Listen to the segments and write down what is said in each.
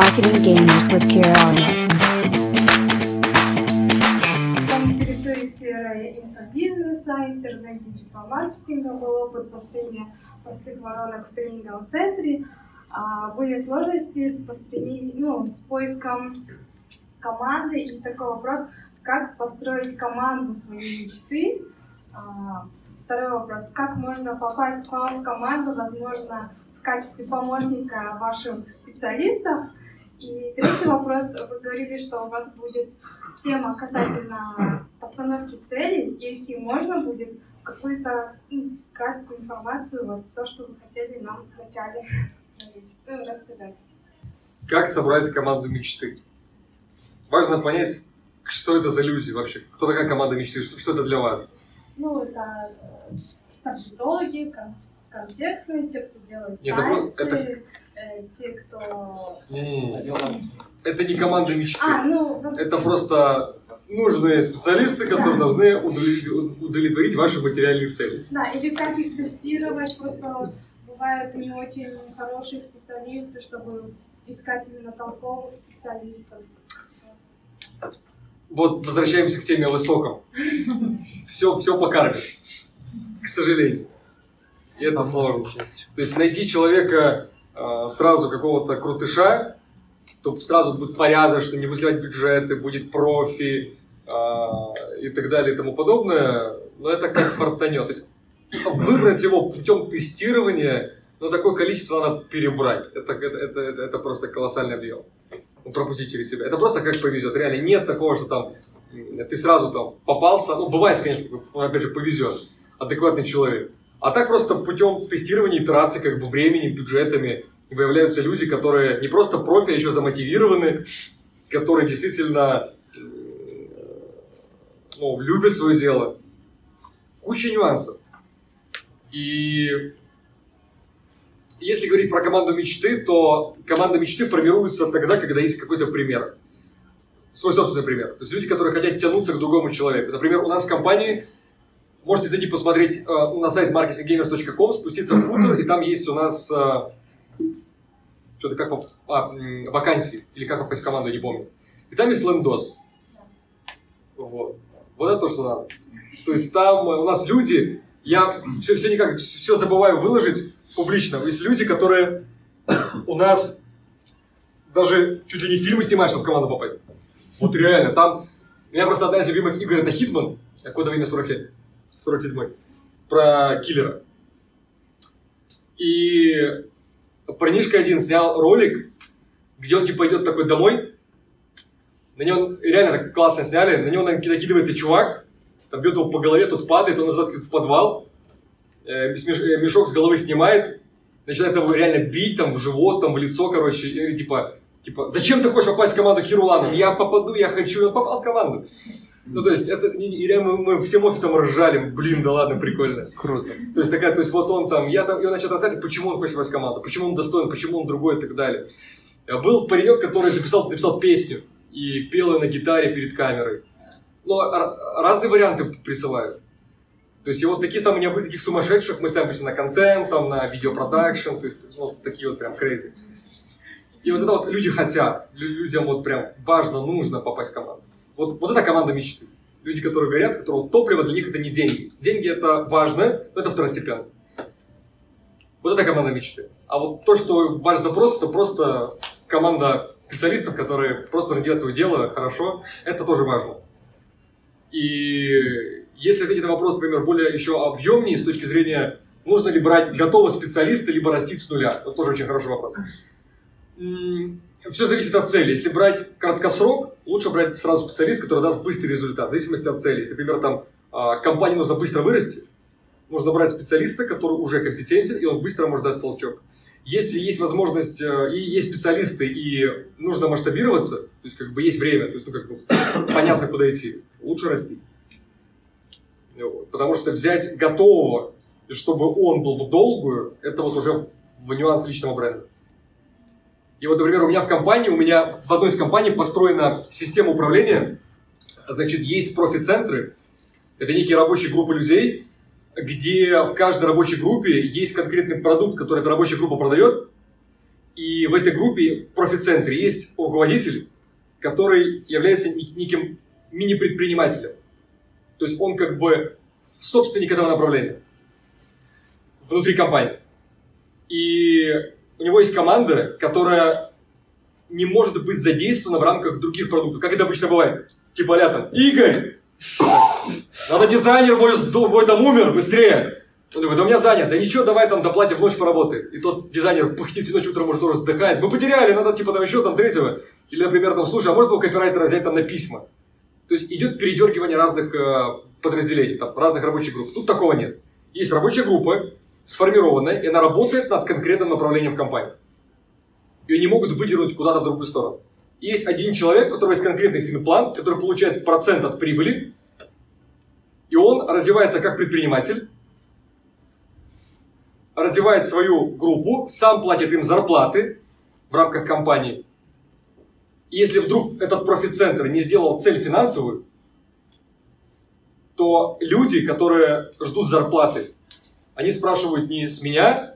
Marketing Gamers with Kira Elliott. Интересуюсь сферой инфобизнеса, интернет-диджитал-маркетинга, был опыт построения простых воронок в тренинговом центре. А, были сложности с, построением, ну, с поиском команды и такой вопрос, как построить команду своей мечты. А, второй вопрос, как можно попасть к вам в команду, возможно, в качестве помощника ваших специалистов. И третий вопрос, вы говорили, что у вас будет тема касательно постановки целей, если можно будет какую-то ну, краткую информацию, вот то, что вы хотели нам вначале ну, рассказать. Как собрать команду мечты? Важно понять, что это за люди вообще, кто такая команда мечты, что, что это для вас. Ну, это э, таргетологи, кон- контекстные, те, кто делает Нет, сайты, это- э, те, кто... Это не команда мечты. А, ну, Это просто нужные специалисты, которые Да. должны удовлетворить, ваши материальные цели. Да, или как их тестировать, просто бывают не очень хорошие специалисты, чтобы искать именно толковых специалистов. Вот возвращаемся к теме о высоком. Все, все по карме. К сожалению. И это сложно. То есть найти человека сразу какого-то крутыша, то сразу будет порядочно, не выделять бюджеты, будет профи э, и так далее и тому подобное. Но это как фортанет. То есть выбрать его путем тестирования, но такое количество надо перебрать. Это, это, это, это, это просто колоссальный объем. Ну, пропустить через себя. Это просто как повезет. Реально нет такого, что там ты сразу там попался. Ну, бывает, конечно, опять же, повезет. Адекватный человек. А так просто путем тестирования, итерации, как бы времени, бюджетами выявляются люди, которые не просто профи, а еще замотивированы, которые действительно э, ну, любят свое дело. Куча нюансов. И если говорить про команду мечты, то команда мечты формируется тогда, когда есть какой-то пример. Свой собственный пример. То есть люди, которые хотят тянуться к другому человеку. Например, у нас в компании можете зайти посмотреть э, на сайт marketinggamers.com, спуститься в футер, и там есть у нас э, что-то как поп- а, вакансии, или как попасть в команду, не помню. И там есть лендос. Вот. Вот это то, что надо. То есть там э, у нас люди, я все, все никак, все забываю выложить публично. Есть люди, которые у нас даже чуть ли не фильмы снимают, чтобы в команду попасть. Вот реально, там... У меня просто одна из любимых игр это Hitman, кодовое имя 47, 47 про киллера. И парнишка один снял ролик, где он типа идет такой домой, на него реально так классно сняли, на него накидывается чувак, там бьет его по голове, тот падает, он назад в подвал, э, э, мешок с головы снимает, начинает его реально бить там в живот, там в лицо, короче, и типа, типа, зачем ты хочешь попасть в команду Кирулана? Я попаду, я хочу, и он попал в команду. Ну, то есть, это, и- реально мы, мы всем офисом ржали, блин, да ладно, прикольно. Круто. То есть, такая, то есть, вот он там, я там, и он начал рассказывать, почему он хочет попасть в команду, почему он достоин, почему он другой и так далее. А Был паренек, который записал, написал песню и пел ее на гитаре перед камерой. Но разные варианты присылают. То есть, и вот такие самые необычные, таких сумасшедших мы ставим точно на контент, там, на видеопродакшн, то есть, вот такие вот прям crazy. И вот это вот люди хотят, лю- людям вот прям важно, нужно попасть в команду. Вот, вот это команда мечты. Люди, которые горят, которые вот топливо для них это не деньги. Деньги это важно, но это второстепенно. Вот это команда мечты. А вот то, что ваш запрос, это просто команда специалистов, которые просто делать свое дело хорошо, это тоже важно. И если хотите на вопрос, например, более еще объемнее с точки зрения, нужно ли брать готового специалиста, либо растить с нуля, это тоже очень хороший вопрос. Все зависит от цели. Если брать краткосрок, лучше брать сразу специалист, который даст быстрый результат, в зависимости от цели. Если, например, там а, компании нужно быстро вырасти, нужно брать специалиста, который уже компетентен, и он быстро может дать толчок. Если есть возможность, э, и есть специалисты, и нужно масштабироваться, то есть как бы есть время, то есть ну, как бы, понятно, куда идти, лучше расти. Потому что взять готового, чтобы он был в долгую, это вот уже в нюанс личного бренда. И вот, например, у меня в компании, у меня в одной из компаний построена система управления, значит, есть профи-центры, это некие рабочие группы людей, где в каждой рабочей группе есть конкретный продукт, который эта рабочая группа продает, И в этой группе, профицентре, есть руководитель, который является неким мини-предпринимателем. То есть он как бы собственник этого направления внутри компании. И у него есть команда, которая не может быть задействована в рамках других продуктов. Как это обычно бывает. Типа а там, Игорь, надо дизайнер мой, мой там умер, быстрее. Он говорит, да у меня занят. Да ничего, давай там доплатим, в ночь поработай. И тот дизайнер пыхтит всю ночь, утром может тоже вздыхает. Мы потеряли, надо типа там еще там третьего. Или, например, там, слушай, а может его копирайтера взять там на письма? То есть идет передергивание разных э, подразделений, там, разных рабочих групп. Тут такого нет. Есть рабочая группа, сформированная, и она работает над конкретным направлением в компании. Ее не могут выдернуть куда-то в другую сторону. И есть один человек, у которого есть конкретный финплан, который получает процент от прибыли, и он развивается как предприниматель, развивает свою группу, сам платит им зарплаты в рамках компании. И если вдруг этот профицентр не сделал цель финансовую, то люди, которые ждут зарплаты, они спрашивают не с меня,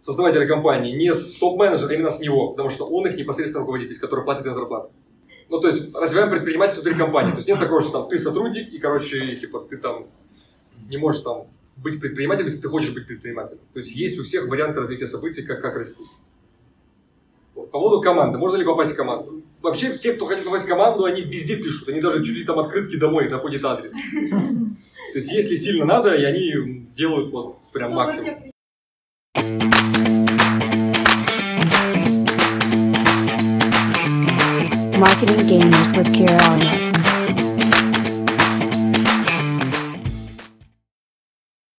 создавателя компании, не с топ-менеджера, а именно с него, потому что он их непосредственно руководитель, который платит им зарплату. Ну, то есть, развиваем предпринимательство внутри компании. То есть, нет такого, что там ты сотрудник, и, короче, типа, ты там не можешь там быть предпринимателем, если ты хочешь быть предпринимателем. То есть есть у всех варианты развития событий, как, как расти. Вот. По поводу команды. Можно ли попасть в команду? Вообще, все, кто хотят попасть в команду, они везде пишут. Они даже чуть ли там открытки домой доходит адрес. То есть, если сильно надо, и они делают вот прям ну, максимум. Marketing Gamers with Kira